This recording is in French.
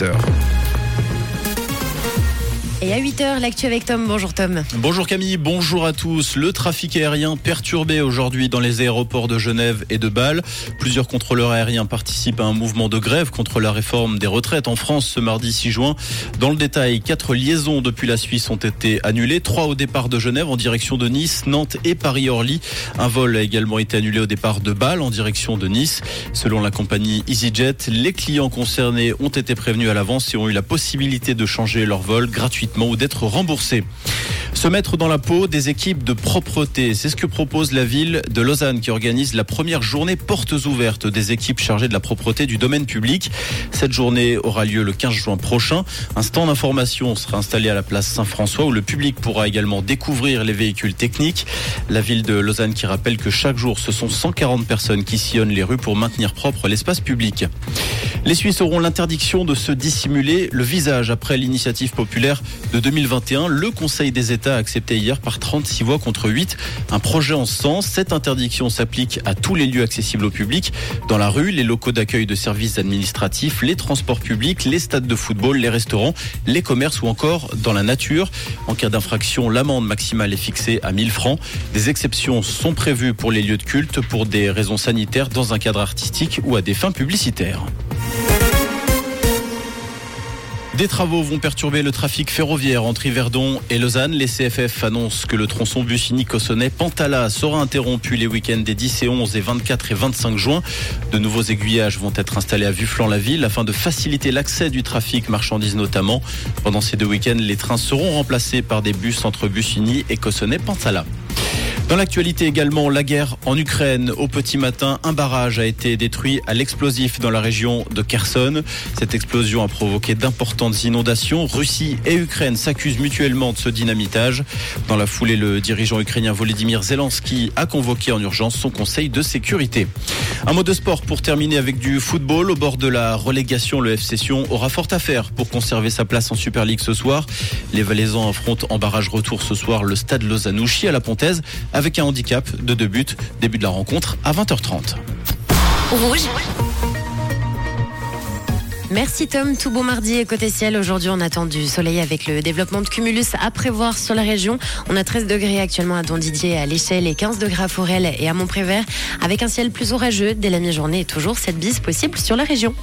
8h. Et à 8h, l'actu avec Tom. Bonjour Tom. Bonjour Camille, bonjour à tous. Le trafic aérien perturbé aujourd'hui dans les aéroports de Genève et de Bâle. Plusieurs contrôleurs aériens participent à un mouvement de grève contre la réforme des retraites en France ce mardi 6 juin. Dans le détail, quatre liaisons depuis la Suisse ont été annulées. Trois au départ de Genève en direction de Nice, Nantes et Paris-Orly. Un vol a également été annulé au départ de Bâle en direction de Nice. Selon la compagnie EasyJet, les clients concernés ont été prévenus à l'avance et ont eu la possibilité de changer leur vol gratuitement ou d'être remboursé. Se mettre dans la peau des équipes de propreté, c'est ce que propose la ville de Lausanne qui organise la première journée portes ouvertes des équipes chargées de la propreté du domaine public. Cette journée aura lieu le 15 juin prochain. Un stand d'information sera installé à la place Saint-François où le public pourra également découvrir les véhicules techniques. La ville de Lausanne qui rappelle que chaque jour ce sont 140 personnes qui sillonnent les rues pour maintenir propre l'espace public. Les Suisses auront l'interdiction de se dissimuler le visage après l'initiative populaire de 2021. Le Conseil des États a accepté hier par 36 voix contre 8 un projet en sens. Cette interdiction s'applique à tous les lieux accessibles au public, dans la rue, les locaux d'accueil de services administratifs, les transports publics, les stades de football, les restaurants, les commerces ou encore dans la nature. En cas d'infraction, l'amende maximale est fixée à 1000 francs. Des exceptions sont prévues pour les lieux de culte pour des raisons sanitaires dans un cadre artistique ou à des fins publicitaires. Des travaux vont perturber le trafic ferroviaire entre Yverdon et Lausanne. Les CFF annoncent que le tronçon Bussigny-Cossonay-Pantala sera interrompu les week-ends des 10 et 11 et 24 et 25 juin. De nouveaux aiguillages vont être installés à Vufflan-la-Ville afin de faciliter l'accès du trafic marchandises notamment. Pendant ces deux week-ends, les trains seront remplacés par des bus entre Bussigny et Cossonay-Pantala. Dans l'actualité également, la guerre en Ukraine. Au petit matin, un barrage a été détruit à l'explosif dans la région de Kherson. Cette explosion a provoqué d'importantes inondations. Russie et Ukraine s'accusent mutuellement de ce dynamitage. Dans la foulée, le dirigeant ukrainien Volodymyr Zelensky a convoqué en urgence son conseil de sécurité. Un mot de sport pour terminer avec du football. Au bord de la relégation, le FC Sion aura fort à faire pour conserver sa place en Super League ce soir. Les Valaisans affrontent en barrage retour ce soir le stade Lausanne-Ouchy à la Pontaise un handicap de deux buts. Début de la rencontre à 20h30. Rouge. Merci Tom, tout beau mardi et côté ciel. Aujourd'hui, on attend du soleil avec le développement de cumulus à prévoir sur la région. On a 13 degrés actuellement à Don Didier, à l'échelle et 15 degrés à Forel et à Montprévert avec un ciel plus orageux dès la mi-journée et toujours cette bise possible sur la région.